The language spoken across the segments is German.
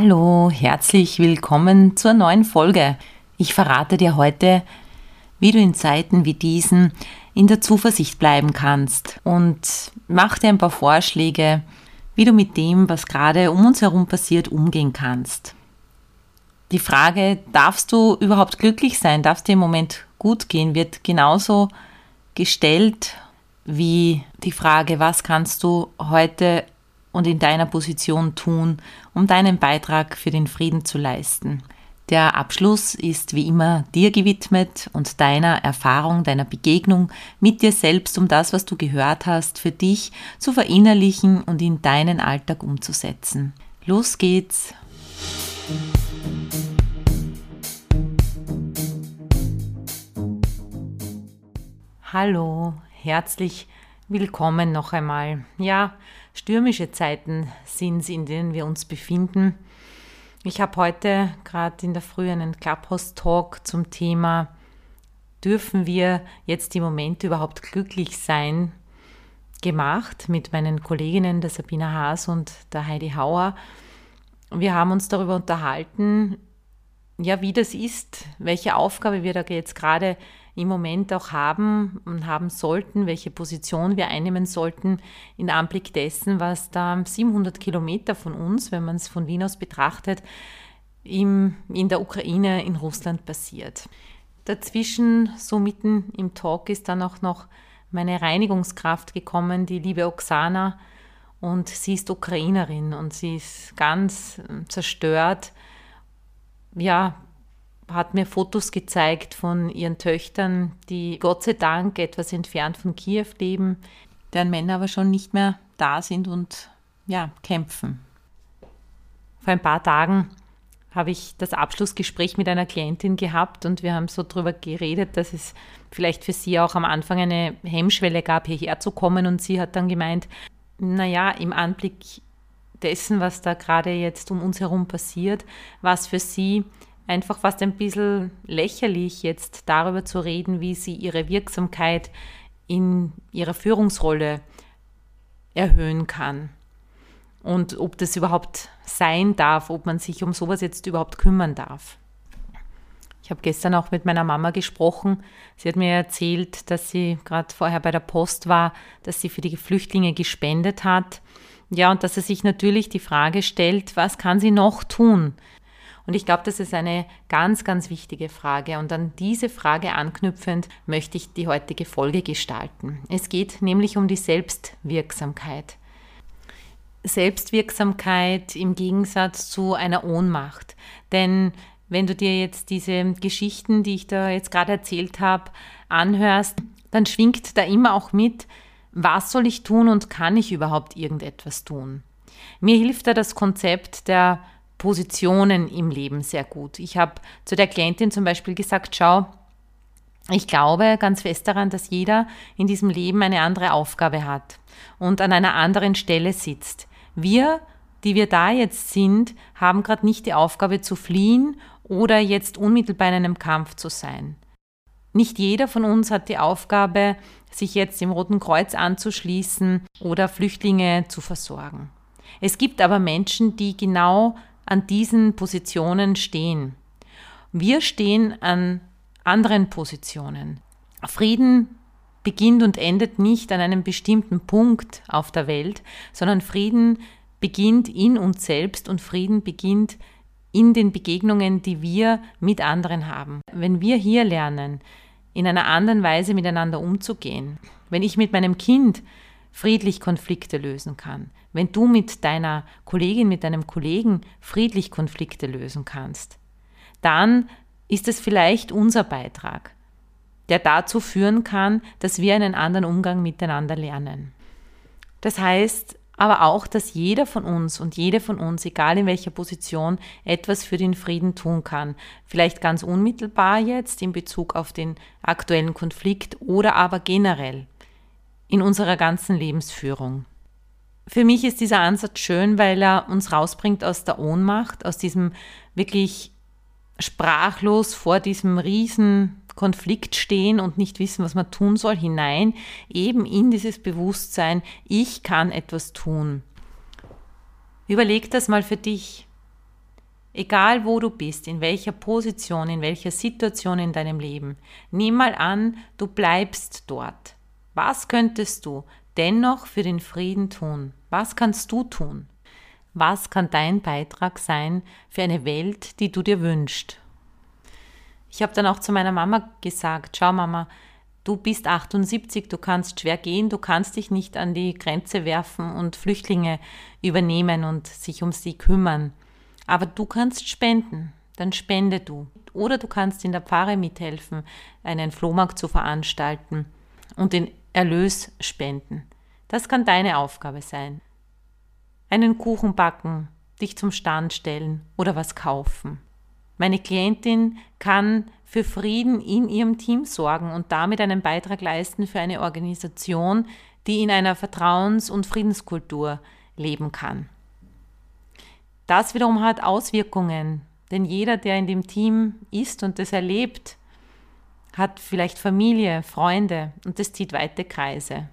Hallo, herzlich willkommen zur neuen Folge. Ich verrate dir heute, wie du in Zeiten wie diesen in der Zuversicht bleiben kannst und mach dir ein paar Vorschläge, wie du mit dem, was gerade um uns herum passiert, umgehen kannst. Die Frage, darfst du überhaupt glücklich sein, darfst dir im Moment gut gehen, wird genauso gestellt wie die Frage, was kannst du heute und in deiner Position tun, um deinen Beitrag für den Frieden zu leisten. Der Abschluss ist wie immer dir gewidmet und deiner Erfahrung, deiner Begegnung mit dir selbst, um das, was du gehört hast, für dich zu verinnerlichen und in deinen Alltag umzusetzen. Los geht's! Hallo, herzlich willkommen noch einmal. Ja, stürmische Zeiten sind es, in denen wir uns befinden. Ich habe heute gerade in der Früh einen Clubhouse-Talk zum Thema Dürfen wir jetzt im Moment überhaupt glücklich sein gemacht mit meinen Kolleginnen, der Sabina Haas und der Heidi Hauer. Wir haben uns darüber unterhalten, ja, wie das ist, welche Aufgabe wir da jetzt gerade im Moment auch haben und haben sollten, welche Position wir einnehmen sollten in Anblick dessen, was da 700 Kilometer von uns, wenn man es von Wien aus betrachtet, im, in der Ukraine, in Russland passiert. Dazwischen, so mitten im Talk, ist dann auch noch meine Reinigungskraft gekommen, die liebe Oksana, und sie ist Ukrainerin und sie ist ganz zerstört. Ja, hat mir Fotos gezeigt von ihren Töchtern, die Gott sei Dank etwas entfernt von Kiew leben, deren Männer aber schon nicht mehr da sind und ja, kämpfen. Vor ein paar Tagen habe ich das Abschlussgespräch mit einer Klientin gehabt und wir haben so darüber geredet, dass es vielleicht für sie auch am Anfang eine Hemmschwelle gab, hierher zu kommen und sie hat dann gemeint, naja, im Anblick dessen, was da gerade jetzt um uns herum passiert, war es für sie einfach fast ein bisschen lächerlich, jetzt darüber zu reden, wie sie ihre Wirksamkeit in ihrer Führungsrolle erhöhen kann. Und ob das überhaupt sein darf, ob man sich um sowas jetzt überhaupt kümmern darf. Ich habe gestern auch mit meiner Mama gesprochen. Sie hat mir erzählt, dass sie gerade vorher bei der Post war, dass sie für die Flüchtlinge gespendet hat. Ja, und dass sie sich natürlich die Frage stellt, was kann sie noch tun? Und ich glaube, das ist eine ganz, ganz wichtige Frage. Und an diese Frage anknüpfend möchte ich die heutige Folge gestalten. Es geht nämlich um die Selbstwirksamkeit. Selbstwirksamkeit im Gegensatz zu einer Ohnmacht. Denn wenn du dir jetzt diese Geschichten, die ich da jetzt gerade erzählt habe, anhörst, dann schwingt da immer auch mit, was soll ich tun und kann ich überhaupt irgendetwas tun? Mir hilft da das Konzept der Positionen im Leben sehr gut. Ich habe zu der Klientin zum Beispiel gesagt, schau, ich glaube ganz fest daran, dass jeder in diesem Leben eine andere Aufgabe hat und an einer anderen Stelle sitzt. Wir, die wir da jetzt sind, haben gerade nicht die Aufgabe zu fliehen oder jetzt unmittelbar in einem Kampf zu sein. Nicht jeder von uns hat die Aufgabe, sich jetzt im Roten Kreuz anzuschließen oder Flüchtlinge zu versorgen. Es gibt aber Menschen, die genau an diesen Positionen stehen. Wir stehen an anderen Positionen. Frieden beginnt und endet nicht an einem bestimmten Punkt auf der Welt, sondern Frieden beginnt in uns selbst und Frieden beginnt in den Begegnungen, die wir mit anderen haben. Wenn wir hier lernen, in einer anderen Weise miteinander umzugehen, wenn ich mit meinem Kind friedlich Konflikte lösen kann, wenn du mit deiner Kollegin, mit deinem Kollegen friedlich Konflikte lösen kannst, dann ist es vielleicht unser Beitrag, der dazu führen kann, dass wir einen anderen Umgang miteinander lernen. Das heißt, aber auch, dass jeder von uns und jede von uns, egal in welcher Position, etwas für den Frieden tun kann. Vielleicht ganz unmittelbar jetzt in Bezug auf den aktuellen Konflikt oder aber generell in unserer ganzen Lebensführung. Für mich ist dieser Ansatz schön, weil er uns rausbringt aus der Ohnmacht, aus diesem wirklich sprachlos vor diesem riesen Konflikt stehen und nicht wissen, was man tun soll, hinein, eben in dieses Bewusstsein, ich kann etwas tun. Überleg das mal für dich. Egal wo du bist, in welcher Position, in welcher Situation in deinem Leben, nimm mal an, du bleibst dort. Was könntest du dennoch für den Frieden tun? Was kannst du tun? Was kann dein Beitrag sein für eine Welt, die du dir wünschst? Ich habe dann auch zu meiner Mama gesagt, schau Mama, du bist 78, du kannst schwer gehen, du kannst dich nicht an die Grenze werfen und Flüchtlinge übernehmen und sich um sie kümmern. Aber du kannst spenden, dann spende du. Oder du kannst in der Pfarre mithelfen, einen Flohmarkt zu veranstalten und den Erlös spenden. Das kann deine Aufgabe sein. Einen Kuchen backen, dich zum Stand stellen oder was kaufen. Meine Klientin kann für Frieden in ihrem Team sorgen und damit einen Beitrag leisten für eine Organisation, die in einer Vertrauens- und Friedenskultur leben kann. Das wiederum hat Auswirkungen, denn jeder, der in dem Team ist und das erlebt, hat vielleicht Familie, Freunde und das zieht weite Kreise.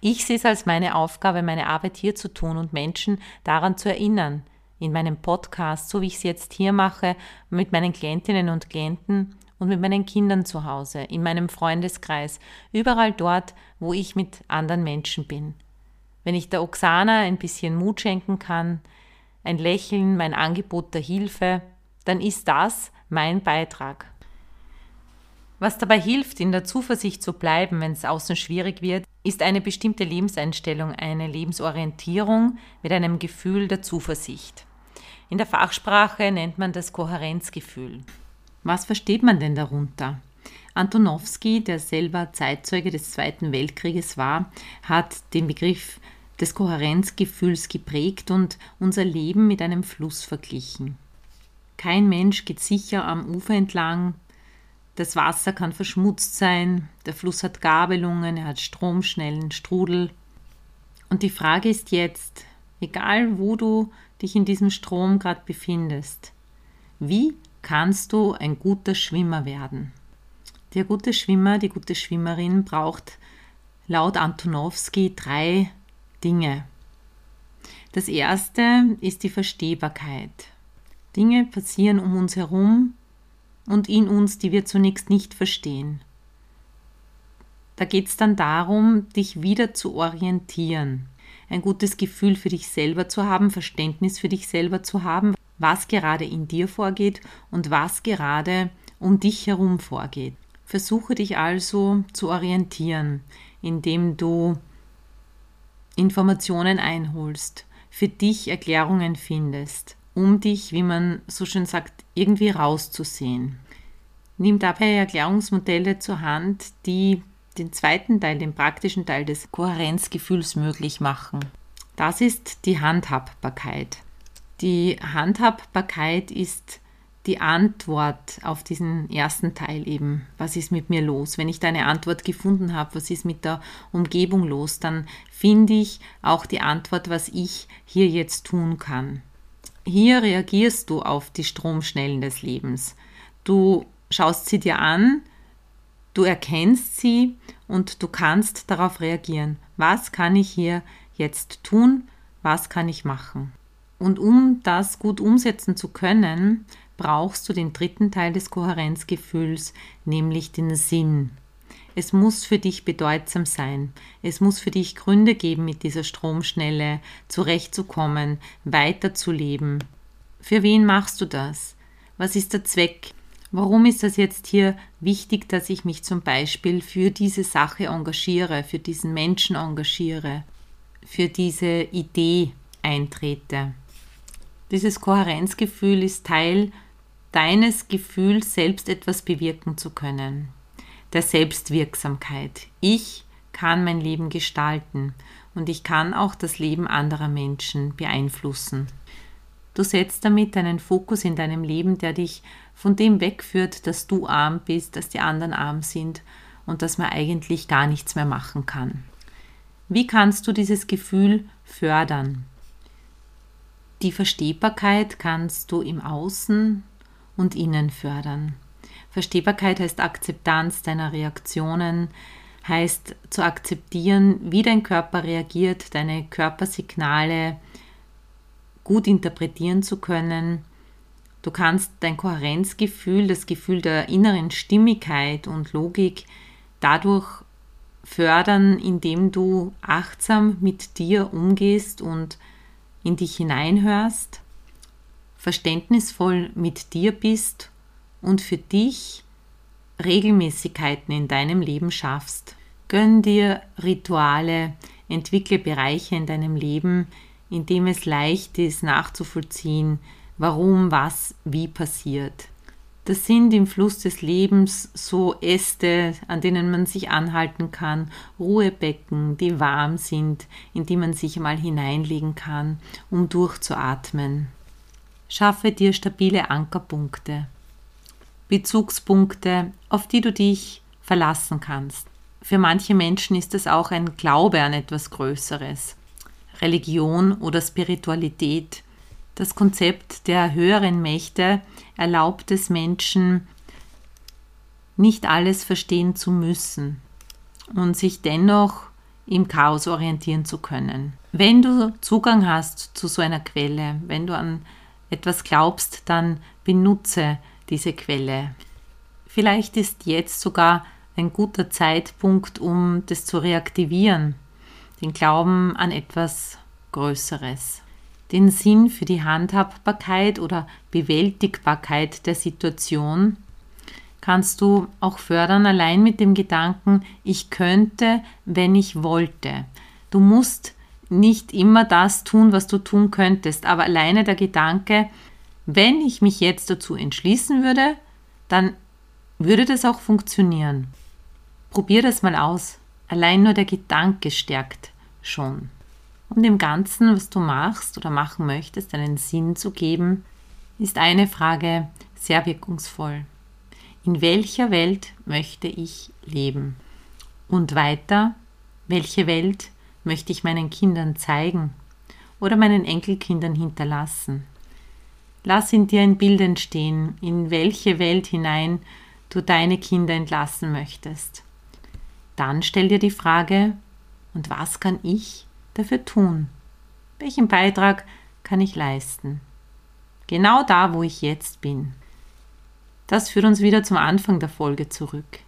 Ich sehe es als meine Aufgabe, meine Arbeit hier zu tun und Menschen daran zu erinnern, in meinem Podcast, so wie ich es jetzt hier mache, mit meinen Klientinnen und Klienten und mit meinen Kindern zu Hause, in meinem Freundeskreis, überall dort, wo ich mit anderen Menschen bin. Wenn ich der Oksana ein bisschen Mut schenken kann, ein Lächeln, mein Angebot der Hilfe, dann ist das mein Beitrag. Was dabei hilft, in der Zuversicht zu bleiben, wenn es außen schwierig wird, ist eine bestimmte Lebenseinstellung, eine Lebensorientierung mit einem Gefühl der Zuversicht. In der Fachsprache nennt man das Kohärenzgefühl. Was versteht man denn darunter? Antonowski, der selber Zeitzeuge des Zweiten Weltkrieges war, hat den Begriff des Kohärenzgefühls geprägt und unser Leben mit einem Fluss verglichen. Kein Mensch geht sicher am Ufer entlang, das Wasser kann verschmutzt sein, der Fluss hat Gabelungen, er hat stromschnellen Strudel. Und die Frage ist jetzt, egal wo du dich in diesem Strom gerade befindest. Wie kannst du ein guter Schwimmer werden? Der gute Schwimmer, die gute Schwimmerin braucht laut Antonowski drei Dinge. Das erste ist die Verstehbarkeit. Dinge passieren um uns herum und in uns, die wir zunächst nicht verstehen. Da geht es dann darum, dich wieder zu orientieren ein gutes Gefühl für dich selber zu haben, Verständnis für dich selber zu haben, was gerade in dir vorgeht und was gerade um dich herum vorgeht. Versuche dich also zu orientieren, indem du Informationen einholst, für dich Erklärungen findest, um dich, wie man so schön sagt, irgendwie rauszusehen. Nimm dabei Erklärungsmodelle zur Hand, die den zweiten Teil, den praktischen Teil des Kohärenzgefühls möglich machen. Das ist die Handhabbarkeit. Die Handhabbarkeit ist die Antwort auf diesen ersten Teil eben. Was ist mit mir los? Wenn ich da eine Antwort gefunden habe, was ist mit der Umgebung los, dann finde ich auch die Antwort, was ich hier jetzt tun kann. Hier reagierst du auf die Stromschnellen des Lebens. Du schaust sie dir an, Du erkennst sie und du kannst darauf reagieren. Was kann ich hier jetzt tun? Was kann ich machen? Und um das gut umsetzen zu können, brauchst du den dritten Teil des Kohärenzgefühls, nämlich den Sinn. Es muss für dich bedeutsam sein. Es muss für dich Gründe geben, mit dieser Stromschnelle zurechtzukommen, weiterzuleben. Für wen machst du das? Was ist der Zweck? Warum ist das jetzt hier wichtig, dass ich mich zum Beispiel für diese Sache engagiere, für diesen Menschen engagiere, für diese Idee eintrete? Dieses Kohärenzgefühl ist Teil deines Gefühls, selbst etwas bewirken zu können, der Selbstwirksamkeit. Ich kann mein Leben gestalten und ich kann auch das Leben anderer Menschen beeinflussen. Du setzt damit einen Fokus in deinem Leben, der dich von dem wegführt, dass du arm bist, dass die anderen arm sind und dass man eigentlich gar nichts mehr machen kann. Wie kannst du dieses Gefühl fördern? Die Verstehbarkeit kannst du im Außen und Innen fördern. Verstehbarkeit heißt Akzeptanz deiner Reaktionen, heißt zu akzeptieren, wie dein Körper reagiert, deine Körpersignale gut interpretieren zu können. Du kannst dein Kohärenzgefühl, das Gefühl der inneren Stimmigkeit und Logik dadurch fördern, indem du achtsam mit dir umgehst und in dich hineinhörst, verständnisvoll mit dir bist und für dich Regelmäßigkeiten in deinem Leben schaffst. Gönn dir Rituale, entwickle Bereiche in deinem Leben, in dem es leicht ist nachzuvollziehen, warum was wie passiert. Das sind im Fluss des Lebens so Äste, an denen man sich anhalten kann, Ruhebecken, die warm sind, in die man sich mal hineinlegen kann, um durchzuatmen. Schaffe dir stabile Ankerpunkte, Bezugspunkte, auf die du dich verlassen kannst. Für manche Menschen ist es auch ein Glaube an etwas Größeres, Religion oder Spiritualität, das Konzept der höheren Mächte erlaubt es Menschen, nicht alles verstehen zu müssen und sich dennoch im Chaos orientieren zu können. Wenn du Zugang hast zu so einer Quelle, wenn du an etwas glaubst, dann benutze diese Quelle. Vielleicht ist jetzt sogar ein guter Zeitpunkt, um das zu reaktivieren, den Glauben an etwas Größeres den Sinn für die Handhabbarkeit oder Bewältigbarkeit der Situation kannst du auch fördern, allein mit dem Gedanken, ich könnte, wenn ich wollte. Du musst nicht immer das tun, was du tun könntest, aber alleine der Gedanke, wenn ich mich jetzt dazu entschließen würde, dann würde das auch funktionieren. Probier das mal aus. Allein nur der Gedanke stärkt schon um dem Ganzen, was du machst oder machen möchtest, einen Sinn zu geben, ist eine Frage sehr wirkungsvoll. In welcher Welt möchte ich leben? Und weiter, welche Welt möchte ich meinen Kindern zeigen oder meinen Enkelkindern hinterlassen? Lass in dir ein Bild entstehen, in welche Welt hinein du deine Kinder entlassen möchtest. Dann stell dir die Frage, und was kann ich dafür tun? Welchen Beitrag kann ich leisten? Genau da, wo ich jetzt bin. Das führt uns wieder zum Anfang der Folge zurück.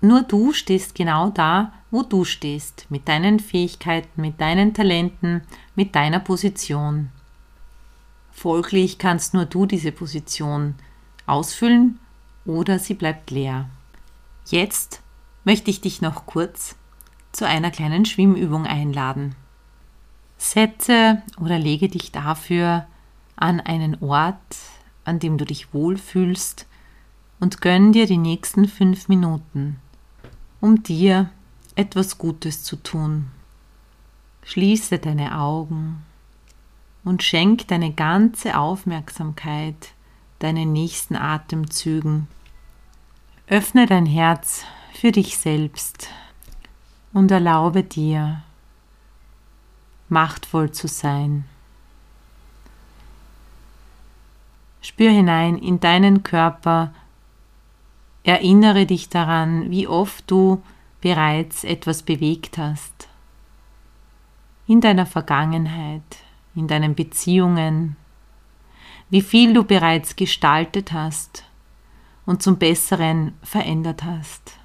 Nur du stehst genau da, wo du stehst, mit deinen Fähigkeiten, mit deinen Talenten, mit deiner Position. Folglich kannst nur du diese Position ausfüllen oder sie bleibt leer. Jetzt möchte ich dich noch kurz zu einer kleinen Schwimmübung einladen. Setze oder lege dich dafür an einen Ort, an dem du dich wohlfühlst und gönn dir die nächsten fünf Minuten, um dir etwas Gutes zu tun. Schließe deine Augen und schenk deine ganze Aufmerksamkeit deinen nächsten Atemzügen. Öffne dein Herz für dich selbst und erlaube dir, machtvoll zu sein. Spür hinein in deinen Körper, erinnere dich daran, wie oft du bereits etwas bewegt hast. In deiner Vergangenheit, in deinen Beziehungen, wie viel du bereits gestaltet hast und zum Besseren verändert hast.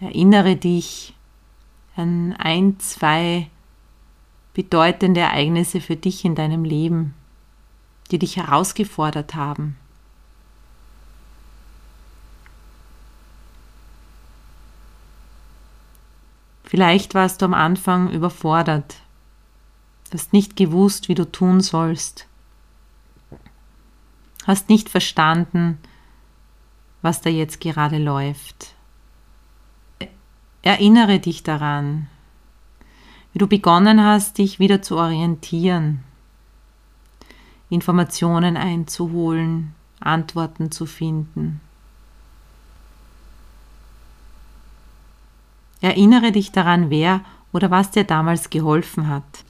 Erinnere dich an ein, zwei bedeutende Ereignisse für dich in deinem Leben, die dich herausgefordert haben. Vielleicht warst du am Anfang überfordert, hast nicht gewusst, wie du tun sollst, hast nicht verstanden, was da jetzt gerade läuft. Erinnere dich daran, wie du begonnen hast, dich wieder zu orientieren, Informationen einzuholen, Antworten zu finden. Erinnere dich daran, wer oder was dir damals geholfen hat.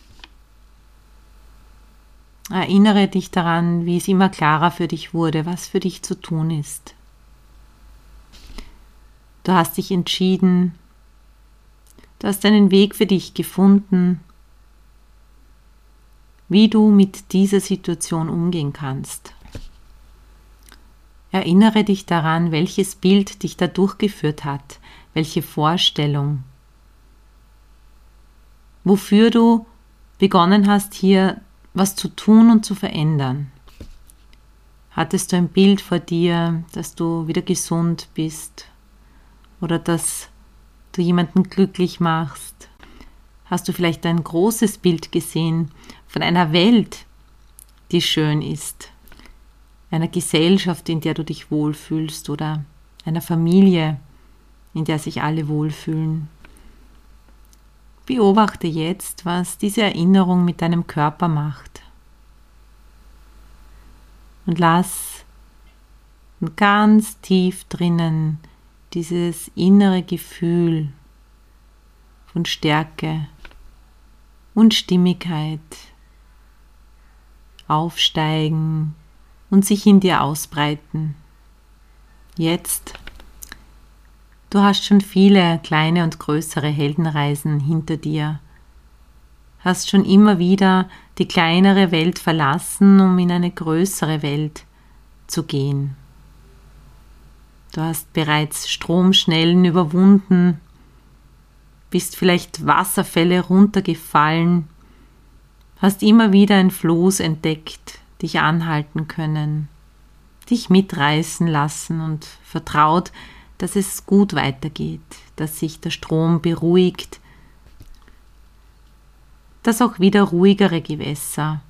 Erinnere dich daran, wie es immer klarer für dich wurde, was für dich zu tun ist. Du hast dich entschieden, du hast einen Weg für dich gefunden, wie du mit dieser Situation umgehen kannst. Erinnere dich daran, welches Bild dich da durchgeführt hat, welche Vorstellung, wofür du begonnen hast, hier was zu tun und zu verändern. Hattest du ein Bild vor dir, dass du wieder gesund bist oder dass du jemanden glücklich machst? Hast du vielleicht ein großes Bild gesehen von einer Welt, die schön ist, einer Gesellschaft, in der du dich wohlfühlst oder einer Familie, in der sich alle wohlfühlen? Beobachte jetzt, was diese Erinnerung mit deinem Körper macht. Und lass ganz tief drinnen dieses innere Gefühl von Stärke und Stimmigkeit aufsteigen und sich in dir ausbreiten. Jetzt Du hast schon viele kleine und größere Heldenreisen hinter dir, hast schon immer wieder die kleinere Welt verlassen, um in eine größere Welt zu gehen. Du hast bereits Stromschnellen überwunden, bist vielleicht Wasserfälle runtergefallen, hast immer wieder ein Floß entdeckt, dich anhalten können, dich mitreißen lassen und vertraut, dass es gut weitergeht, dass sich der Strom beruhigt, dass auch wieder ruhigere Gewässer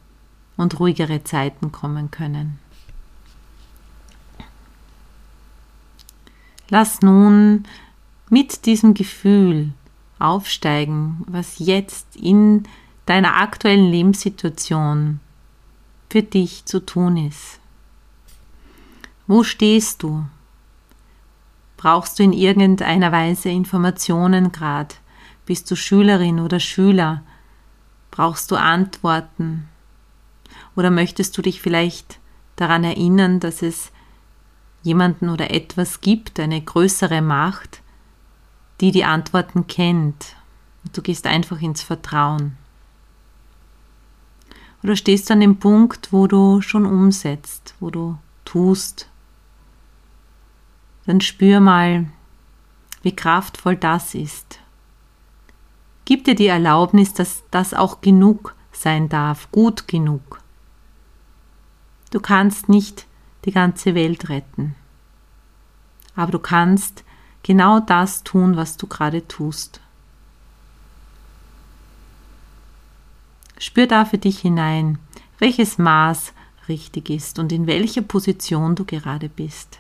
und ruhigere Zeiten kommen können. Lass nun mit diesem Gefühl aufsteigen, was jetzt in deiner aktuellen Lebenssituation für dich zu tun ist. Wo stehst du? Brauchst du in irgendeiner Weise Informationen gerade? Bist du Schülerin oder Schüler? Brauchst du Antworten? Oder möchtest du dich vielleicht daran erinnern, dass es jemanden oder etwas gibt, eine größere Macht, die die Antworten kennt? Und du gehst einfach ins Vertrauen. Oder stehst du an dem Punkt, wo du schon umsetzt, wo du tust, dann spür mal, wie kraftvoll das ist. Gib dir die Erlaubnis, dass das auch genug sein darf, gut genug. Du kannst nicht die ganze Welt retten, aber du kannst genau das tun, was du gerade tust. Spür da für dich hinein, welches Maß richtig ist und in welcher Position du gerade bist.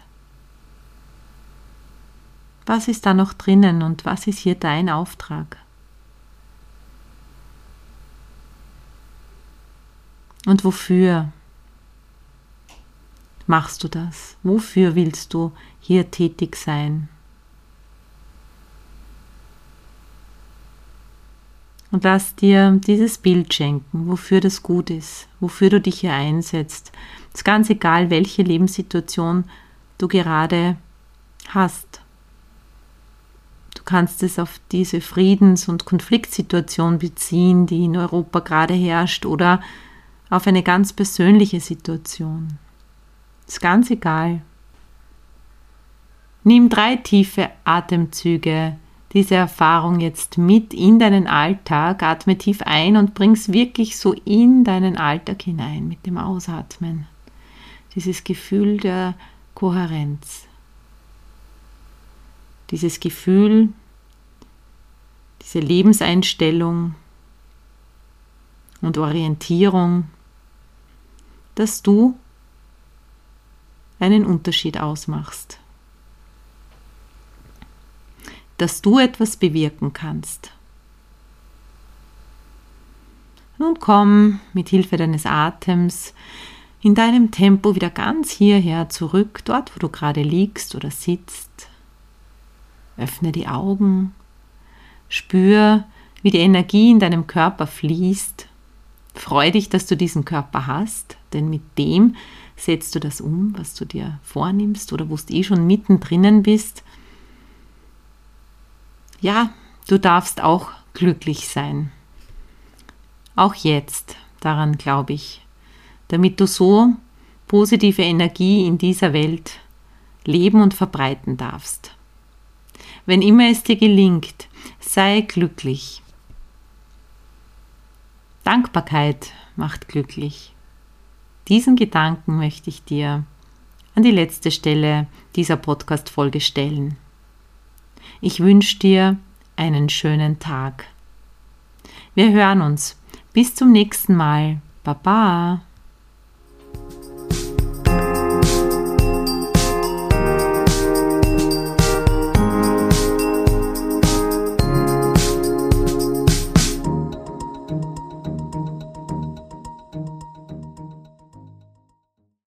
Was ist da noch drinnen und was ist hier dein Auftrag? Und wofür machst du das? Wofür willst du hier tätig sein? Und lass dir dieses Bild schenken, wofür das gut ist, wofür du dich hier einsetzt. Es ist ganz egal, welche Lebenssituation du gerade hast kannst es auf diese Friedens- und Konfliktsituation beziehen, die in Europa gerade herrscht, oder auf eine ganz persönliche Situation. Ist ganz egal. Nimm drei tiefe Atemzüge, diese Erfahrung jetzt mit in deinen Alltag, atme tief ein und bring's wirklich so in deinen Alltag hinein mit dem Ausatmen. Dieses Gefühl der Kohärenz dieses Gefühl, diese Lebenseinstellung und Orientierung, dass du einen Unterschied ausmachst. dass du etwas bewirken kannst. Nun komm mit Hilfe deines Atems in deinem Tempo wieder ganz hierher zurück, dort wo du gerade liegst oder sitzt. Öffne die Augen, spür, wie die Energie in deinem Körper fließt. Freu dich, dass du diesen Körper hast, denn mit dem setzt du das um, was du dir vornimmst oder wo du eh schon mittendrin bist. Ja, du darfst auch glücklich sein. Auch jetzt, daran glaube ich, damit du so positive Energie in dieser Welt leben und verbreiten darfst. Wenn immer es dir gelingt, sei glücklich. Dankbarkeit macht glücklich. Diesen Gedanken möchte ich dir an die letzte Stelle dieser Podcast-Folge stellen. Ich wünsche dir einen schönen Tag. Wir hören uns. Bis zum nächsten Mal. Baba.